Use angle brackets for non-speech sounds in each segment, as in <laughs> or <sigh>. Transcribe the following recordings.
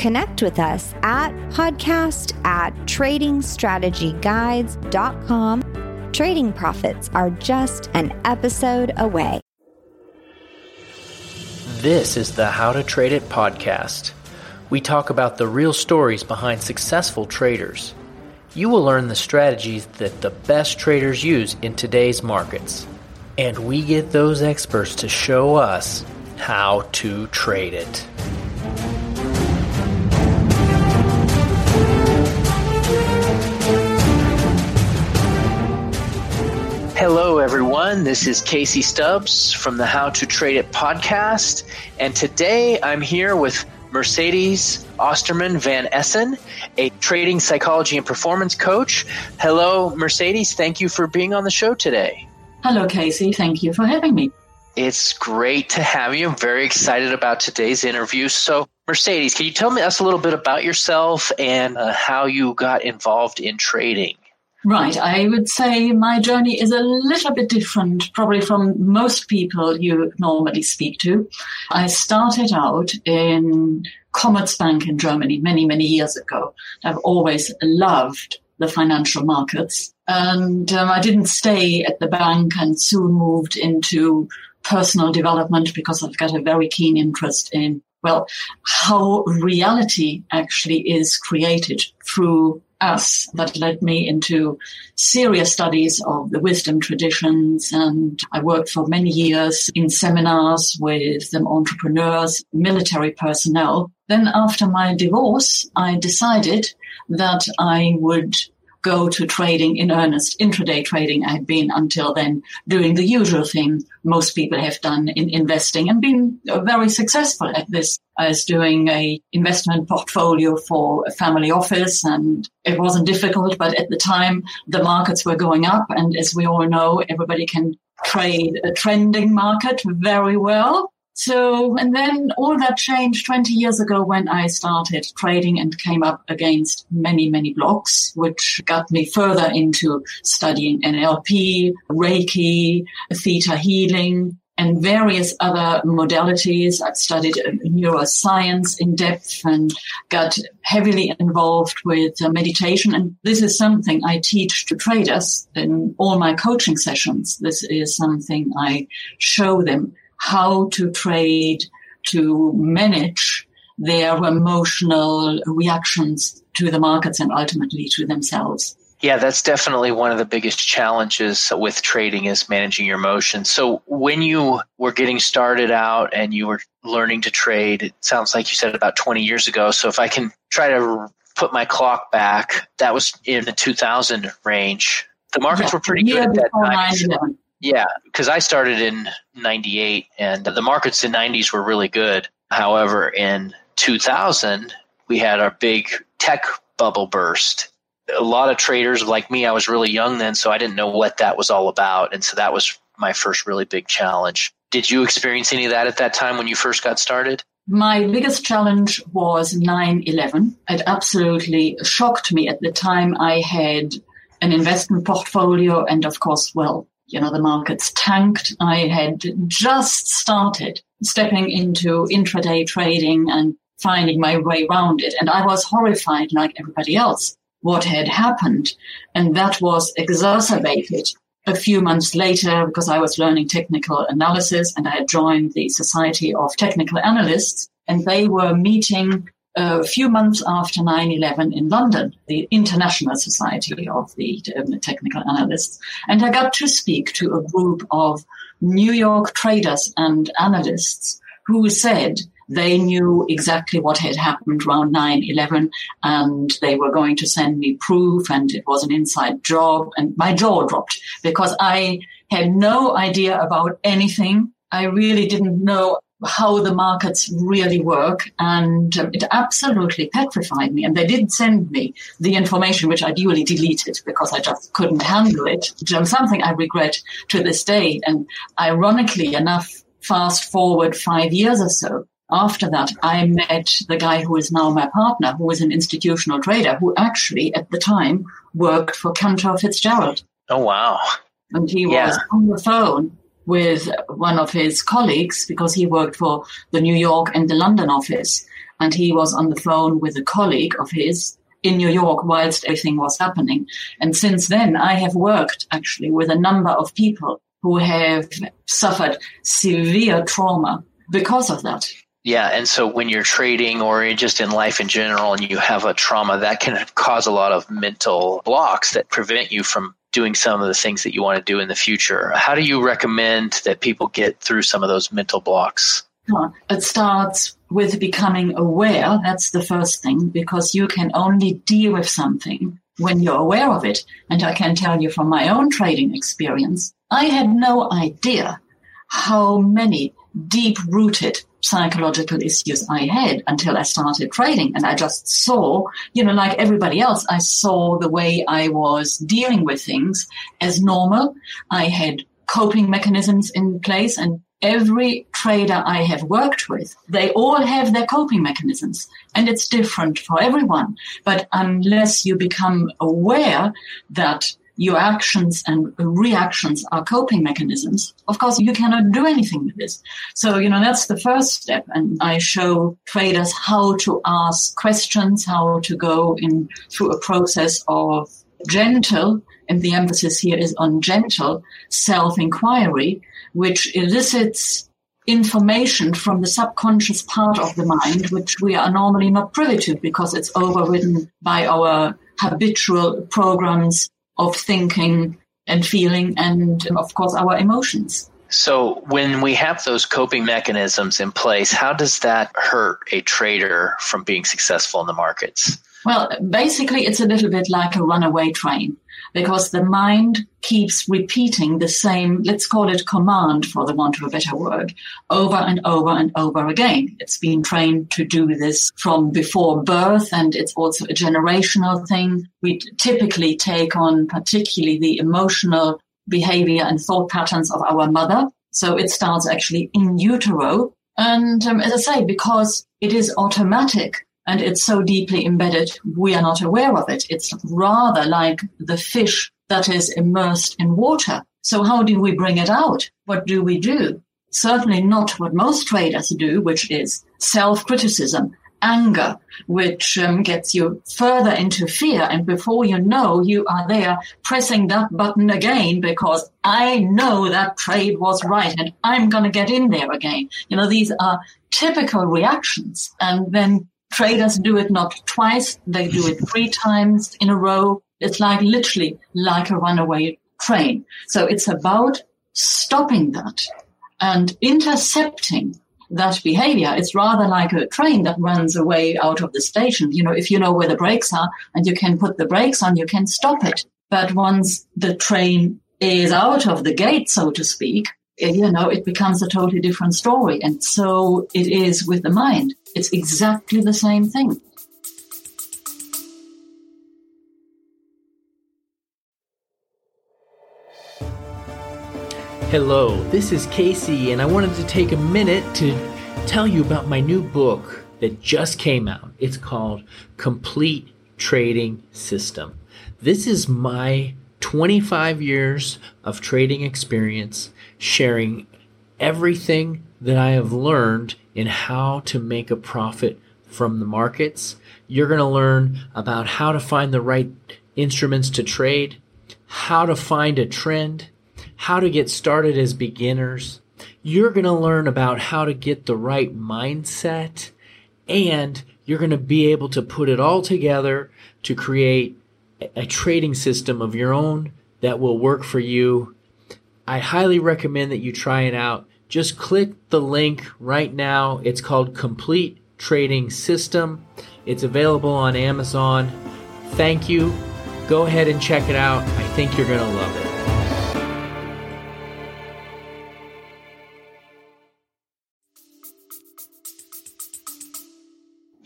Connect with us at podcast at tradingstrategyguides.com. Trading profits are just an episode away. This is the How to Trade It podcast. We talk about the real stories behind successful traders. You will learn the strategies that the best traders use in today's markets. And we get those experts to show us how to trade it. Hello, everyone. This is Casey Stubbs from the How to Trade It podcast. And today I'm here with Mercedes Osterman Van Essen, a trading psychology and performance coach. Hello, Mercedes. Thank you for being on the show today. Hello, Casey. Thank you for having me. It's great to have you. I'm very excited about today's interview. So, Mercedes, can you tell me us a little bit about yourself and uh, how you got involved in trading? Right. I would say my journey is a little bit different, probably from most people you normally speak to. I started out in Commerzbank in Germany many, many years ago. I've always loved the financial markets. And um, I didn't stay at the bank and soon moved into personal development because I've got a very keen interest in, well, how reality actually is created through us that led me into serious studies of the wisdom traditions. And I worked for many years in seminars with them entrepreneurs, military personnel. Then after my divorce, I decided that I would go to trading in earnest, intraday trading. I had been until then doing the usual thing most people have done in investing and been uh, very successful at this. I was doing a investment portfolio for a family office and it wasn't difficult, but at the time the markets were going up. And as we all know, everybody can trade a trending market very well. So, and then all that changed 20 years ago when I started trading and came up against many, many blocks, which got me further into studying NLP, Reiki, theta healing, and various other modalities. I've studied uh, neuroscience in depth and got heavily involved with uh, meditation. And this is something I teach to traders in all my coaching sessions. This is something I show them how to trade, to manage their emotional reactions to the markets and ultimately to themselves. Yeah, that's definitely one of the biggest challenges with trading is managing your emotions. So when you were getting started out and you were learning to trade, it sounds like you said about 20 years ago. So if I can try to put my clock back, that was in the 2000 range. The markets yeah, were pretty good at that time. Yeah, because I started in 98 and the markets in 90s were really good. However, in 2000, we had our big tech bubble burst. A lot of traders like me, I was really young then, so I didn't know what that was all about. And so that was my first really big challenge. Did you experience any of that at that time when you first got started? My biggest challenge was 9 11. It absolutely shocked me at the time. I had an investment portfolio and, of course, well, you know, the markets tanked. I had just started stepping into intraday trading and finding my way around it. And I was horrified like everybody else what had happened. And that was exacerbated a few months later because I was learning technical analysis and I had joined the Society of Technical Analysts and they were meeting a few months after 9-11 in London, the International Society of the um, Technical Analysts. And I got to speak to a group of New York traders and analysts who said they knew exactly what had happened around 9-11 and they were going to send me proof and it was an inside job and my jaw dropped because I had no idea about anything. I really didn't know how the markets really work. And um, it absolutely petrified me. And they did send me the information, which I duly deleted because I just couldn't handle it. Um, something I regret to this day. And ironically enough, fast forward five years or so, after that, I met the guy who is now my partner, who was an institutional trader, who actually at the time worked for Cantor Fitzgerald. Oh, wow. And he yeah. was on the phone with one of his colleagues because he worked for the New York and the London office. And he was on the phone with a colleague of his in New York whilst everything was happening. And since then, I have worked actually with a number of people who have suffered severe trauma because of that. Yeah, and so when you're trading or just in life in general and you have a trauma, that can cause a lot of mental blocks that prevent you from doing some of the things that you want to do in the future. How do you recommend that people get through some of those mental blocks? It starts with becoming aware. That's the first thing because you can only deal with something when you're aware of it. And I can tell you from my own trading experience, I had no idea how many deep rooted psychological issues I had until I started trading. And I just saw, you know, like everybody else, I saw the way I was dealing with things as normal. I had coping mechanisms in place and every trader I have worked with, they all have their coping mechanisms and it's different for everyone. But unless you become aware that your actions and reactions are coping mechanisms, of course, you cannot do anything with this. So, you know, that's the first step. And I show traders how to ask questions, how to go in through a process of gentle, and the emphasis here is on gentle self-inquiry, which elicits information from the subconscious part of the mind, which we are normally not privy to because it's overridden by our habitual programs of thinking and feeling and of course our emotions. So when we have those coping mechanisms in place, how does that hurt a trader from being successful in the markets? Well, basically it's a little bit like a runaway train because the mind keeps repeating the same, let's call it command for the want of a better word, over and over and over again. It's been trained to do this from before birth and it's also a generational thing. We typically take on particularly the emotional behavior and thought patterns of our mother. So it starts actually in utero. And um, as I say, because it is automatic, and it's so deeply embedded, we are not aware of it. It's rather like the fish that is immersed in water. So how do we bring it out? What do we do? Certainly not what most traders do, which is self-criticism, anger, which um, gets you further into fear. And before you know, you are there pressing that button again because I know that trade was right and I'm going to get in there again. You know, these are typical reactions. And then Traders do it not twice, they do it three times in a row. It's like literally like a runaway train. So it's about stopping that and intercepting that behavior. It's rather like a train that runs away out of the station. You know, if you know where the brakes are and you can put the brakes on, you can stop it. But once the train is out of the gate, so to speak, eh, you know, it becomes a totally different story. And so it is with the mind. It's exactly the same thing. Hello, this is Casey, and I wanted to take a minute to tell you about my new book that just came out. It's called Complete Trading System. This is my 25 years of trading experience sharing everything that I have learned in how to make a profit from the markets. You're going to learn about how to find the right instruments to trade, how to find a trend, how to get started as beginners. You're going to learn about how to get the right mindset and you're going to be able to put it all together to create a trading system of your own that will work for you I highly recommend that you try it out. Just click the link right now. It's called Complete Trading System. It's available on Amazon. Thank you. Go ahead and check it out. I think you're going to love it.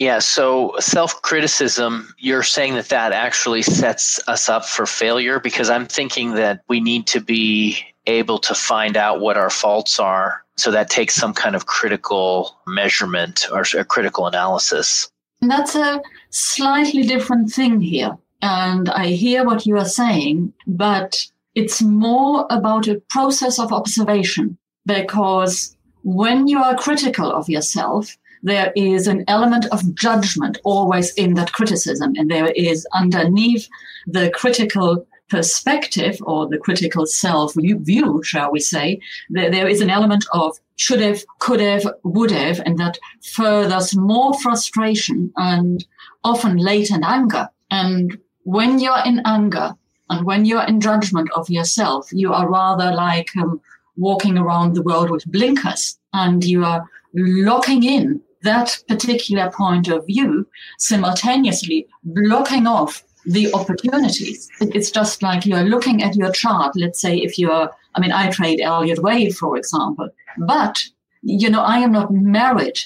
Yeah, so self criticism, you're saying that that actually sets us up for failure because I'm thinking that we need to be able to find out what our faults are. So that takes some kind of critical measurement or a critical analysis. That's a slightly different thing here. And I hear what you are saying, but it's more about a process of observation because when you are critical of yourself, there is an element of judgment always in that criticism. And there is underneath the critical perspective or the critical self view, shall we say, there, there is an element of should have, could have, would have, and that furthers more frustration and often latent anger. And when you're in anger and when you're in judgment of yourself, you are rather like um, walking around the world with blinkers and you are locking in that particular point of view, simultaneously blocking off the opportunities. It's just like you're looking at your chart. Let's say if you're, I mean, I trade Elliott Wave, for example, but you know, I am not married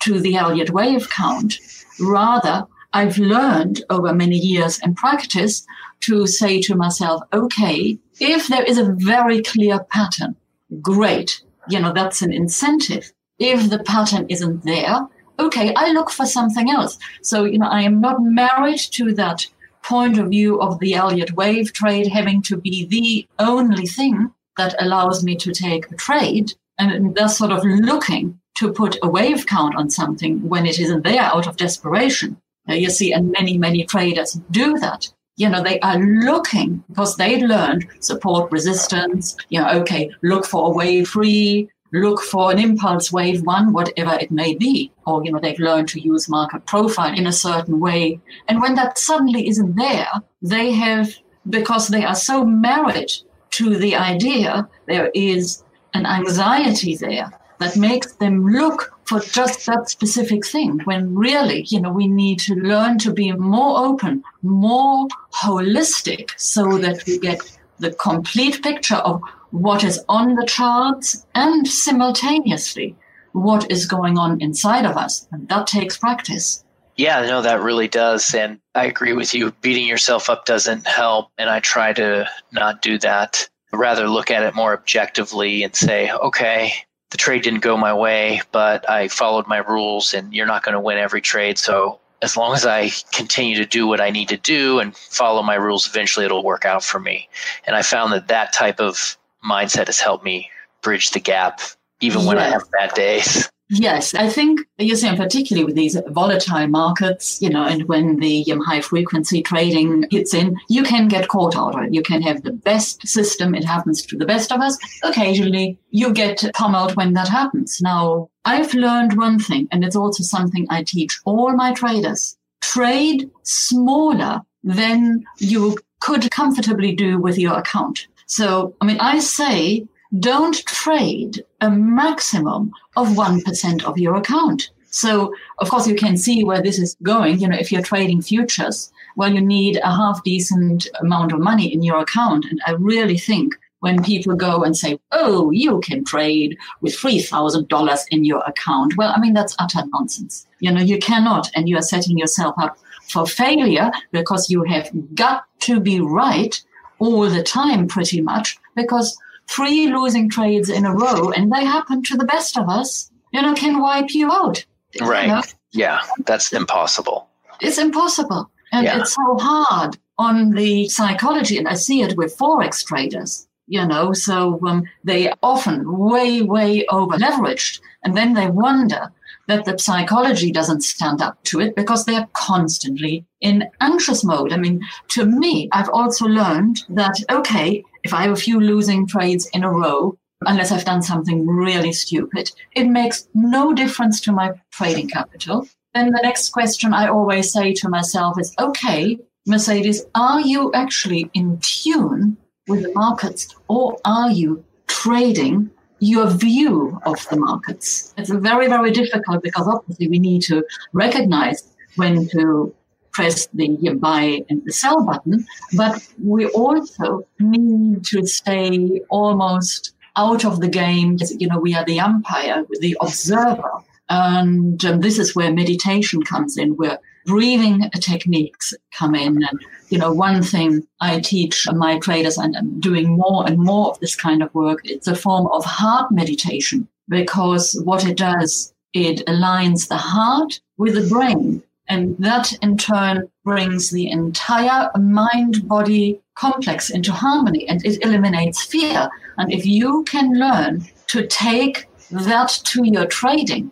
to the Elliott Wave count. Rather, I've learned over many years in practice to say to myself, okay, if there is a very clear pattern, great. You know, that's an incentive. If the pattern isn't there, okay, I look for something else. So, you know, I am not married to that point of view of the Elliott wave trade having to be the only thing that allows me to take a trade. And thus sort of looking to put a wave count on something when it isn't there out of desperation. Uh, you see, and many, many traders do that. You know, they are looking because they learned support resistance, you know, okay, look for a wave three, look for an impulse wave one, whatever it may be. Or, you know, they've learned to use market profile in a certain way. And when that suddenly isn't there, they have, because they are so married to the idea, there is an anxiety there that makes them look for just that specific thing when really, you know, we need to learn to be more open, more holistic so that we get the complete picture of what is on the charts and simultaneously what is going on inside of us. And that takes practice. Yeah, no, that really does. And I agree with you. Beating yourself up doesn't help. And I try to not do that. Rather look at it more objectively and say, okay, the trade didn't go my way, but I followed my rules and you're not going to win every trade. So as long as I continue to do what I need to do and follow my rules, eventually it'll work out for me. And I found that that type of mindset has helped me bridge the gap even when I have bad days. <laughs> Yes, I think you see, particularly with these volatile markets, you know, and when the um, high frequency trading hits in, you can get caught out. Right? You can have the best system; it happens to the best of us. Occasionally, you get pummeled when that happens. Now, I've learned one thing, and it's also something I teach all my traders: trade smaller than you could comfortably do with your account. So, I mean, I say don't trade a maximum of 1% of your account. So, of course, you can see where this is going. You know, if you're trading futures, well, you need a half decent amount of money in your account. And I really think when people go and say, oh, you can trade with $3,000 in your account, well, I mean, that's utter nonsense. You know, you cannot, and you are setting yourself up for failure because you have got to be right all the time, pretty much, because three losing trades in a row, and they happen to the best of us, you know, can wipe you out. Right. You know? Yeah, that's impossible. It's impossible. And yeah. it's so hard on the psychology, and I see it with Forex traders, you know, so um, they often way, way over leveraged, and then they wonder that the psychology doesn't stand up to it because they're constantly in anxious mode. I mean, to me, I've also learned that, okay, if I have a few losing trades in a row, unless I've done something really stupid, it makes no difference to my trading capital. Then the next question I always say to myself is, okay, Mercedes, are you actually in tune with the markets or are you trading your view of the markets. It's very, very difficult because obviously we need to recognize when to press the buy and the sell button, but we also need to stay almost out of the game. You know, we are the umpire, the observer And um, this is where meditation comes in, where breathing techniques come in. And, you know, one thing I teach my traders and I'm doing more and more of this kind of work, it's a form of heart meditation because what it does, it aligns the heart with the brain. And that in turn brings the entire mind body complex into harmony and it eliminates fear. And if you can learn to take that to your trading,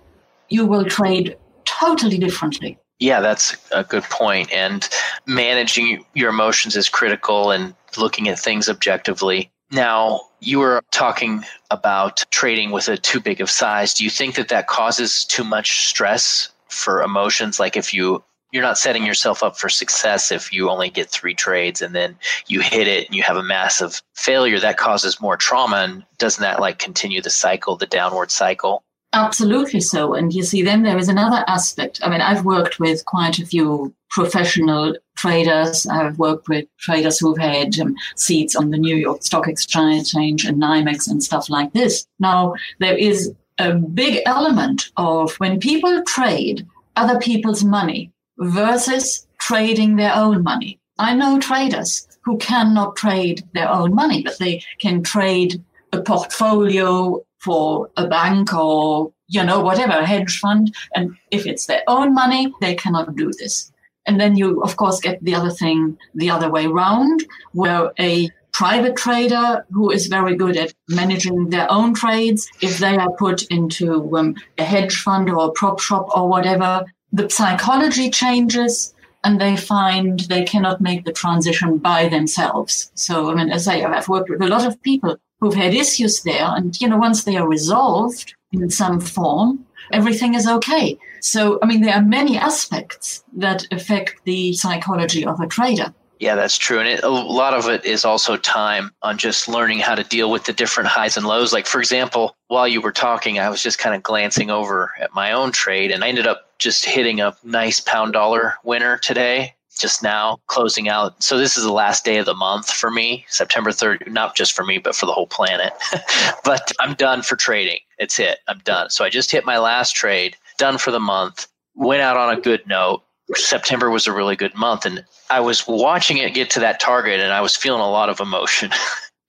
you will trade totally differently. Yeah, that's a good point. And managing your emotions is critical and looking at things objectively. Now, you were talking about trading with a too big of size. Do you think that that causes too much stress for emotions? Like if you you're not setting yourself up for success if you only get three trades and then you hit it and you have a massive failure that causes more trauma and doesn't that like continue the cycle the downward cycle absolutely so. And you see then there is another aspect. I mean i've worked with quite a few professional traders. I've worked with traders who've had um, seats on the new york stock exchange and nymex and stuff like this. Now there is a big element of when people trade other people's money versus trading their own money. I know traders who cannot trade their own money, but they can trade a portfolio for a bank or, you know, whatever, hedge fund. And if it's their own money, they cannot do this. And then you, of course, get the other thing the other way round, where a private trader who is very good at managing their own trades, if they are put into um, a hedge fund or a prop shop or whatever, the psychology changes and they find they cannot make the transition by themselves. So, I mean, as I, I've worked with a lot of people who've had issues there, and, you know, once they are resolved in some form, everything is okay. So, I mean, there are many aspects that affect the psychology of a trader. Yeah, that's true. And it, a lot of it is also time on just learning how to deal with the different highs and lows. Like, for example, while you were talking, I was just kind of glancing over at my own trade and I ended up just hitting a nice pound dollar winner today, just now closing out. So, this is the last day of the month for me, September 3rd, not just for me, but for the whole planet. <laughs> but I'm done for trading. It's it. I'm done. So, I just hit my last trade, done for the month, went out on a good note September was a really good month, and I was watching it get to that target, and I was feeling a lot of emotion. <laughs>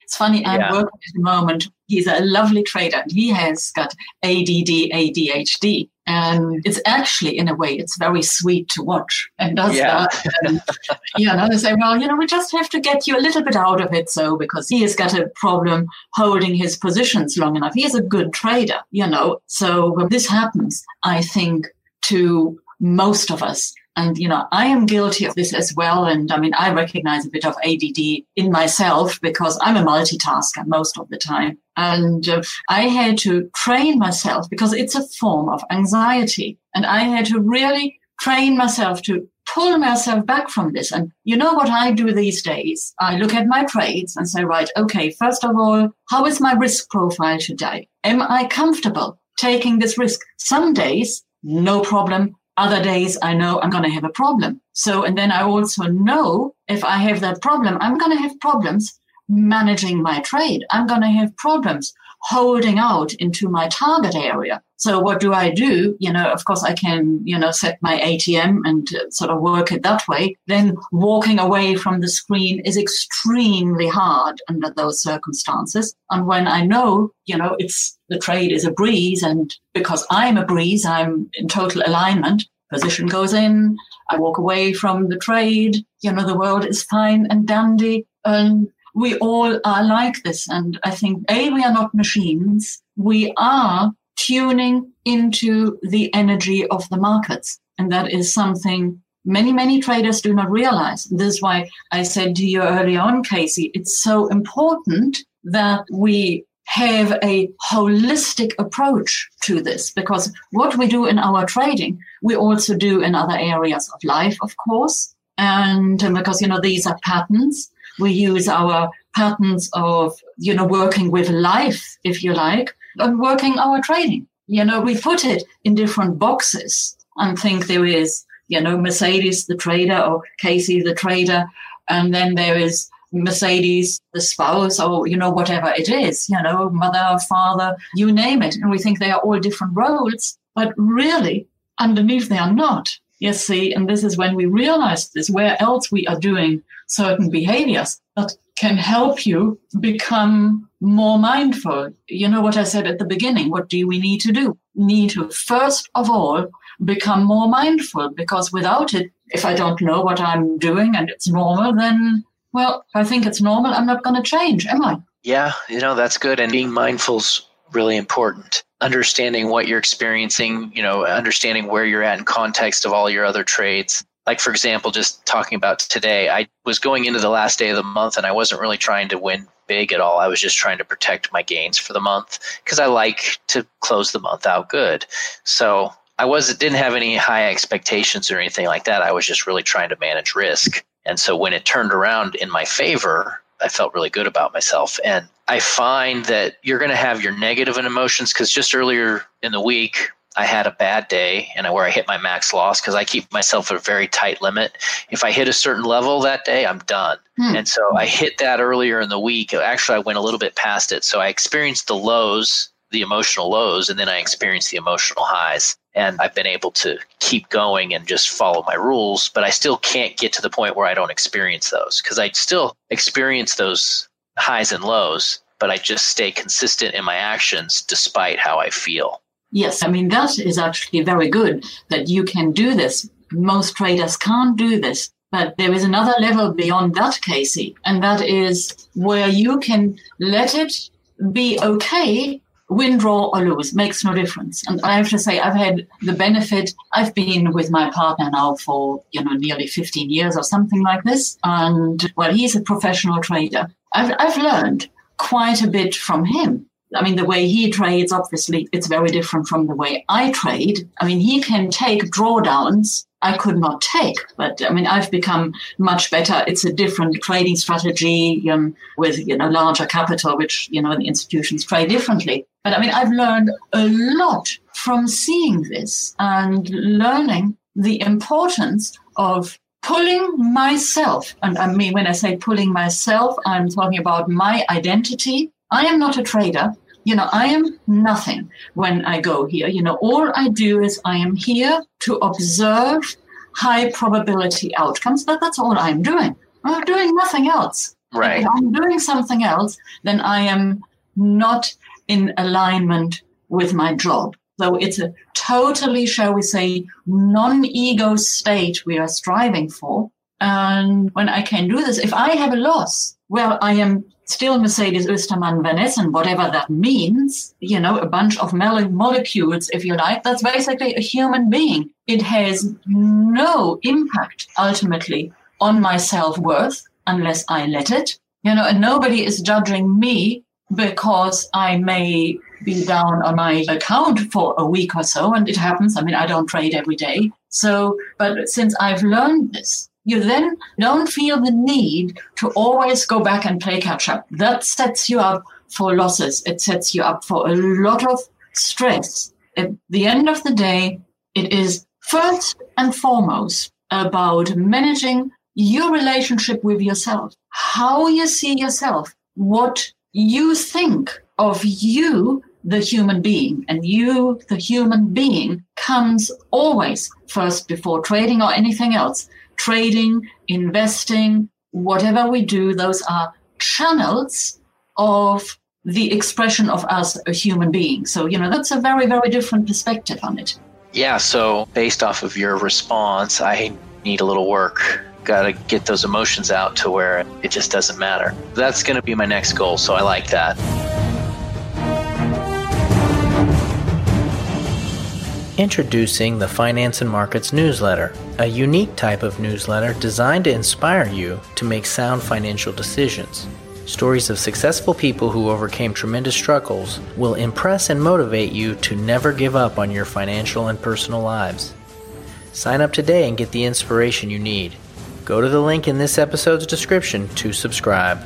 It's funny. I'm yeah. working at the moment. He's a lovely trader. And he has got ADD, ADHD, and it's actually, in a way, it's very sweet to watch. And does yeah. that, um, <laughs> and, you know, they say, well, you know, we just have to get you a little bit out of it, so because he has got a problem holding his positions long enough. He is a good trader, you know. So when this happens, I think to most of us and, you know, I am guilty of this as well. And I mean, I recognize a bit of ADD in myself because I'm a multitasker most of the time. And uh, I had to train myself because it's a form of anxiety. And I had to really train myself to pull myself back from this. And you know what I do these days? I look at my trades and say, right, okay, first of all, how is my risk profile today? Am I comfortable taking this risk? Some days, no problem. Other days I know I'm going to have a problem. So, and then I also know if I have that problem, I'm going to have problems managing my trade. I'm going to have problems holding out into my target area. So what do I do? You know, of course I can, you know, set my ATM and uh, sort of work it that way. Then walking away from the screen is extremely hard under those circumstances. And when I know, you know, it's the trade is a breeze and because I'm a breeze, I'm in total alignment. Position goes in. I walk away from the trade. You know, the world is fine and dandy. And we all are like this. And I think, A, we are not machines. We are tuning into the energy of the markets. And that is something many, many traders do not realize. This is why I said to you early on, Casey, it's so important that we have a holistic approach to this because what we do in our trading, we also do in other areas of life, of course. And um, because, you know, these are patterns we use our patterns of, you know, working with life, if you like, and working our trading. You know, we put it in different boxes and think there is, you know, Mercedes, the trader, or Casey, the trader. And then there is Mercedes, the spouse, or, you know, whatever it is, you know, mother, father, you name it. And we think they are all different roles. but really underneath they are not. Yes, see, and this is when we realize this, where else we are doing certain behaviors that can help you become more mindful. You know what I said at the beginning? What do we need to do? Need to first of all become more mindful because without it, if I don't know what I'm doing and it's normal, then, well, I think it's normal, I'm not going to change, am I? Yeah, you know, that's good. And being mindful's really important. Understanding what you're experiencing, you know, understanding where you're at in context of all your other trades. Like, for example, just talking about today, I was going into the last day of the month and I wasn't really trying to win big at all. I was just trying to protect my gains for the month because I like to close the month out good. So I was didn't have any high expectations or anything like that. I was just really trying to manage risk. And so when it turned around in my favor, I felt really good about myself. And I find that you're going to have your negative emotions because just earlier in the week, I had a bad day and where I hit my max loss because I keep myself at a very tight limit. If I hit a certain level that day, I'm done. Hmm. And so I hit that earlier in the week. Actually, I went a little bit past it. So I experienced the lows, the emotional lows, and then I experienced the emotional highs. And I've been able to keep going and just follow my rules, but I still can't get to the point where I don't experience those because I still experience those highs and lows, but I just stay consistent in my actions despite how I feel. Yes, I mean, that is actually very good that you can do this. Most traders can't do this. But there is another level beyond that, Casey, and that is where you can let it be okay win, draw, or lose makes no difference. And I have to say, I've had the benefit. I've been with my partner now for you know nearly 15 years or something like this, and well, he's a professional trader. I've I've learned quite a bit from him. I mean, the way he trades, obviously, it's very different from the way I trade. I mean, he can take drawdowns I could not take. But I mean, I've become much better. It's a different trading strategy um, with you know larger capital, which you know the institutions trade differently. But I mean, I've learned a lot from seeing this and learning the importance of pulling myself. And I mean, when I say pulling myself, I'm talking about my identity. I am not a trader you know, I am nothing when I go here. You know, all I do is I am here to observe high probability outcomes. But that's all I'm doing. I'm doing nothing else. Right. If I'm doing something else, then I am not in alignment with my job. So it's a totally, shall we say, non-ego state we are striving for. And when I can do this, if I have a loss, well, I am still Mercedes Ostermann Van Essen, whatever that means, you know, a bunch of molecules, if you like, that's basically a human being. It has no impact ultimately on my self worth unless I let it. You know, and nobody is judging me because I may be down on my account for a week or so, and it happens. I mean, I don't trade every day. So, but since I've learned this, you then don't feel the need to always go back and play catch up. That sets you up for losses. It sets you up for a lot of stress. At the end of the day, it is first and foremost about managing your relationship with yourself, how you see yourself, what you think of you, the human being. And you, the human being, comes always first before trading or anything else trading, investing, whatever we do, those are channels of the expression of us a human being. So, you know, that's a very, very different perspective on it. Yeah. So, based off of your response, I need a little work. Got to get those emotions out to where it just doesn't matter. That's going to be my next goal. So, I like that. Introducing the Finance and Markets newsletter, a unique type of newsletter designed to inspire you to make sound financial decisions. Stories of successful people who overcame tremendous struggles will impress and motivate you to never give up on your financial and personal lives. Sign up today and get the inspiration you need. Go to the link in this episode's description to subscribe.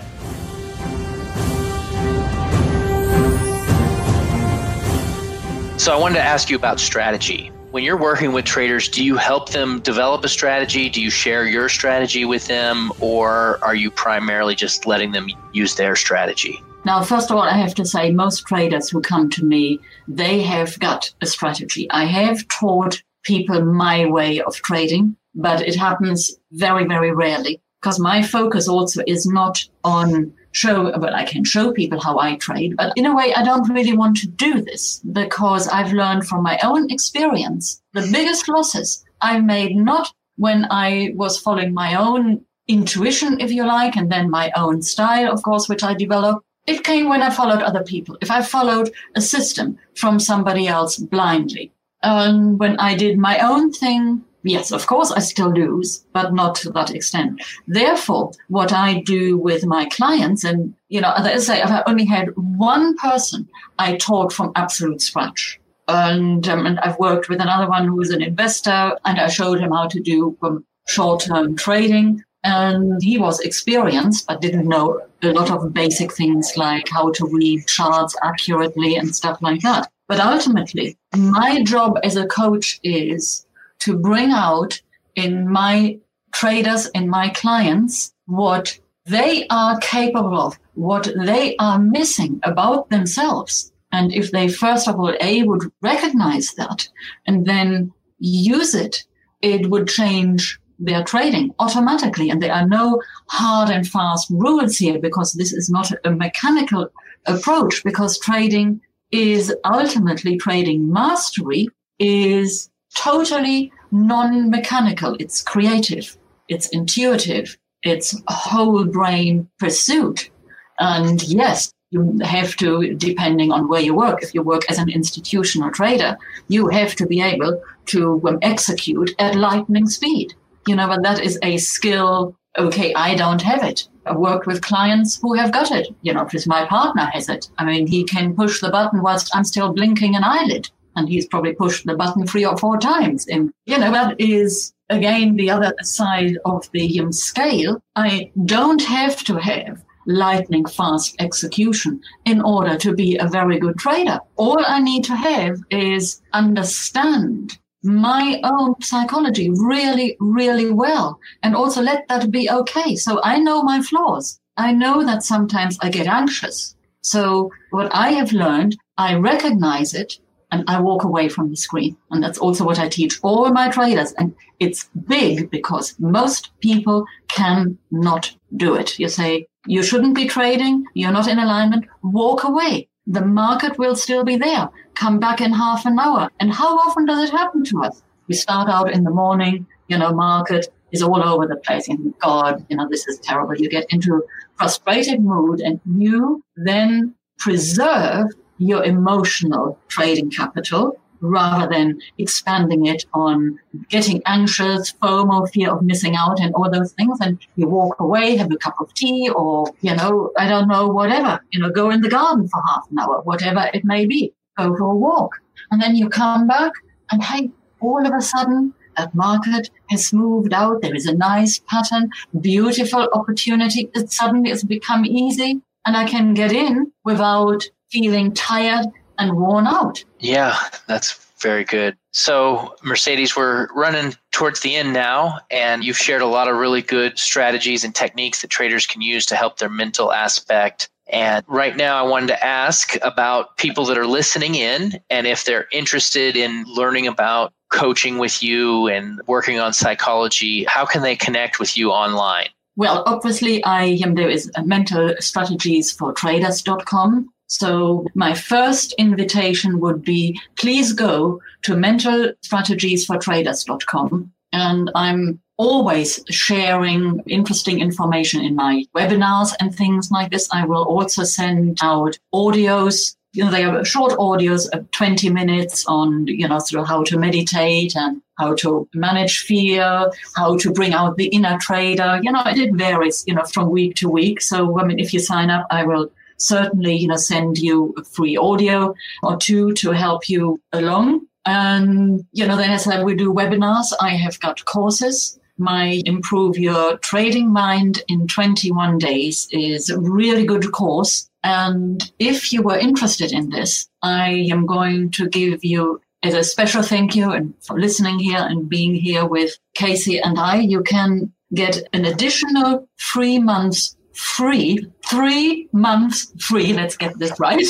So I wanted to ask you about strategy. When you're working with traders, do you help them develop a strategy? Do you share your strategy with them? Or are you primarily just letting them use their strategy? Now, first of all, I have to say most traders who come to me, they have got a strategy. I have taught people my way of trading, but it happens very, very rarely because my focus also is not on show, but I can show people how I trade. But in a way, I don't really want to do this because I've learned from my own experience the biggest losses I made not when I was following my own intuition, if you like, and then my own style, of course, which I developed. It came when I followed other people. If I followed a system from somebody else blindly. And when I did my own thing, yes, of course, I still lose, but not to that extent. Therefore, what I do with my clients, and, you know, as I say, I've only had one person I taught from absolute scratch. And, um, and I've worked with another one who is an investor, and I showed him how to do um, short term trading. And he was experienced, but didn't know a lot of basic things like how to read charts accurately and stuff like that. But ultimately, my job as a coach is to bring out in my traders and my clients what they are capable of, what they are missing about themselves. And if they first of all, A, would recognize that and then use it, it would change their trading automatically. And there are no hard and fast rules here because this is not a mechanical approach because trading is ultimately trading mastery is totally non-mechanical. It's creative. It's intuitive. It's whole brain pursuit. And yes, you have to, depending on where you work, if you work as an institutional trader, you have to be able to um, execute at lightning speed. You know, but that is a skill. Okay, I don't have it. I worked with clients who have got it. You know, because my partner has it. I mean, he can push the button whilst I'm still blinking an eyelid and he's probably pushed the button three or four times. And, you know, that is again the other side of the um, scale. I don't have to have lightning fast execution in order to be a very good trader. All I need to have is understand my own psychology really, really well and also let that be okay. So I know my flaws. I know that sometimes I get anxious. So what I have learned, I recognize it and I walk away from the screen. And that's also what I teach all my traders. And it's big because most people cannot do it. You say, you shouldn't be trading. You're not in alignment. Walk away. The market will still be there. Come back in half an hour. And how often does it happen to us? We start out in the morning, you know, market is all over the place. And God, you know, this is terrible. You get into frustrated mood and you then preserve your emotional trading capital rather than expanding it on getting anxious, FOMO, fear of missing out, and all those things. And you walk away, have a cup of tea, or, you know, I don't know, whatever, you know, go in the garden for half an hour, whatever it may be, go for a walk. And then you come back, and hey, all of a sudden, that market has moved out. There is a nice pattern, beautiful opportunity. It suddenly has become easy, and I can get in without feeling tired and worn out. Yeah, that's very good. So, Mercedes, we're running towards the end now, and you've shared a lot of really good strategies and techniques that traders can use to help their mental aspect. And right now, I wanted to ask about people that are listening in and if they're interested in learning about coaching with you and working on psychology, how can they connect with you online? Well, obviously, I am there is mental strategies for traders.com so my first invitation would be please go to mentalstrategiesfortraders.com and I'm always sharing interesting information in my webinars and things like this. I will also send out audios. You know, they are short audios of 20 minutes on, you know, sort of how to meditate and how to manage fear, how to bring out the inner trader. You know, it varies, you know, from week to week. So, I mean, if you sign up, I will certainly, you know, send you a free audio or two to help you along. And, you know, then as I said, we do webinars. I have got courses. My Improve Your Trading Mind in 21 Days is a really good course. And if you were interested in this, I am going to give you as a special thank you and for listening here and being here with Casey and I, you can get an additional three months free three months free. Let's get this right.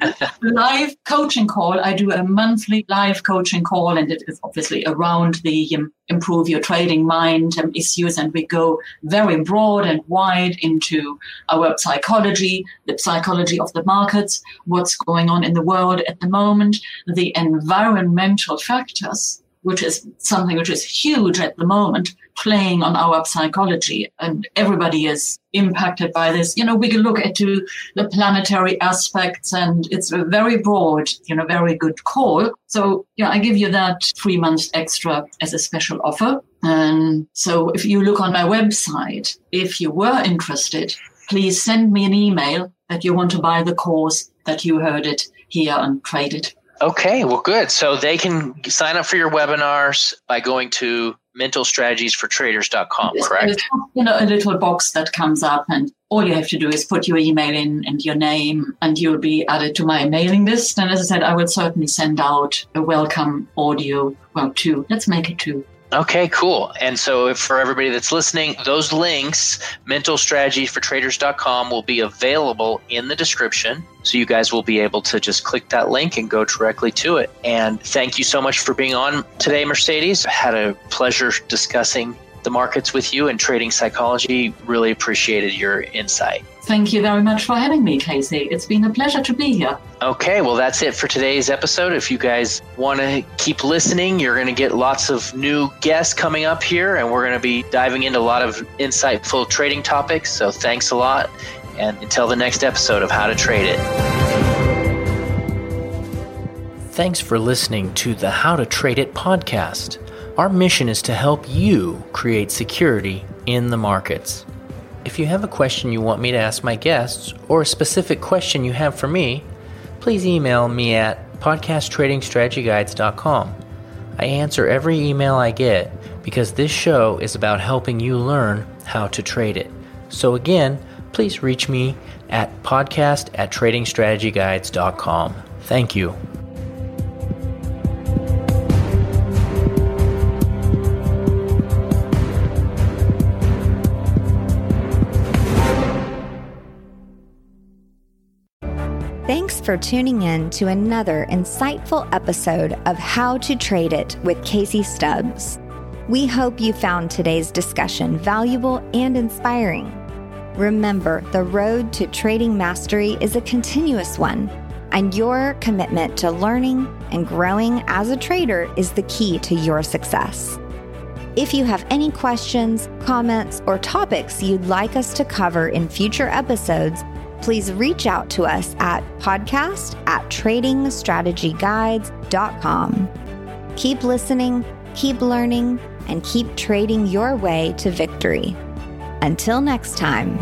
<laughs> live coaching call. I do a monthly live coaching call, and it is obviously around the um, improve your trading mind um, issues. And we go very broad and wide into our psychology, the psychology of the markets, what's going on in the world at the moment, the environmental factors which is something which is huge at the moment, playing on our psychology. And everybody is impacted by this. You know, we can look into the planetary aspects and it's a very broad, you know, very good call. So, yeah, I give you that three months extra as a special offer. And so if you look on my website, if you were interested, please send me an email that you want to buy the course that you heard it here and trade it Okay, well, good. So they can sign up for your webinars by going to mentalstrategiesfortraders.com, correct? You know, a little box that comes up, and all you have to do is put your email in and your name, and you'll be added to my mailing list. And as I said, I will certainly send out a welcome audio. Well, two. Let's make it two. Okay, cool. And so for everybody that's listening, those links, mentalstrategiesfortraders.com, will be available in the description. So you guys will be able to just click that link and go directly to it. And thank you so much for being on today, Mercedes. I had a pleasure discussing the markets with you and trading psychology. Really appreciated your insight. Thank you very much for having me, Casey. It's been a pleasure to be here. Okay, well, that's it for today's episode. If you guys want to keep listening, you're going to get lots of new guests coming up here, and we're going to be diving into a lot of insightful trading topics. So thanks a lot. And until the next episode of How to Trade It. Thanks for listening to the How to Trade It podcast. Our mission is to help you create security in the markets. If you have a question you want me to ask my guests, or a specific question you have for me, please email me at podcasttradingstrategyguides.com. I answer every email I get because this show is about helping you learn how to trade it. So again, please reach me at podcast at tradingstrategyguides.com. Thank you. For tuning in to another insightful episode of How to Trade It with Casey Stubbs. We hope you found today's discussion valuable and inspiring. Remember, the road to trading mastery is a continuous one, and your commitment to learning and growing as a trader is the key to your success. If you have any questions, comments, or topics you'd like us to cover in future episodes, please reach out to us at podcast at tradingstrategyguides.com. Keep listening, keep learning, and keep trading your way to victory. Until next time.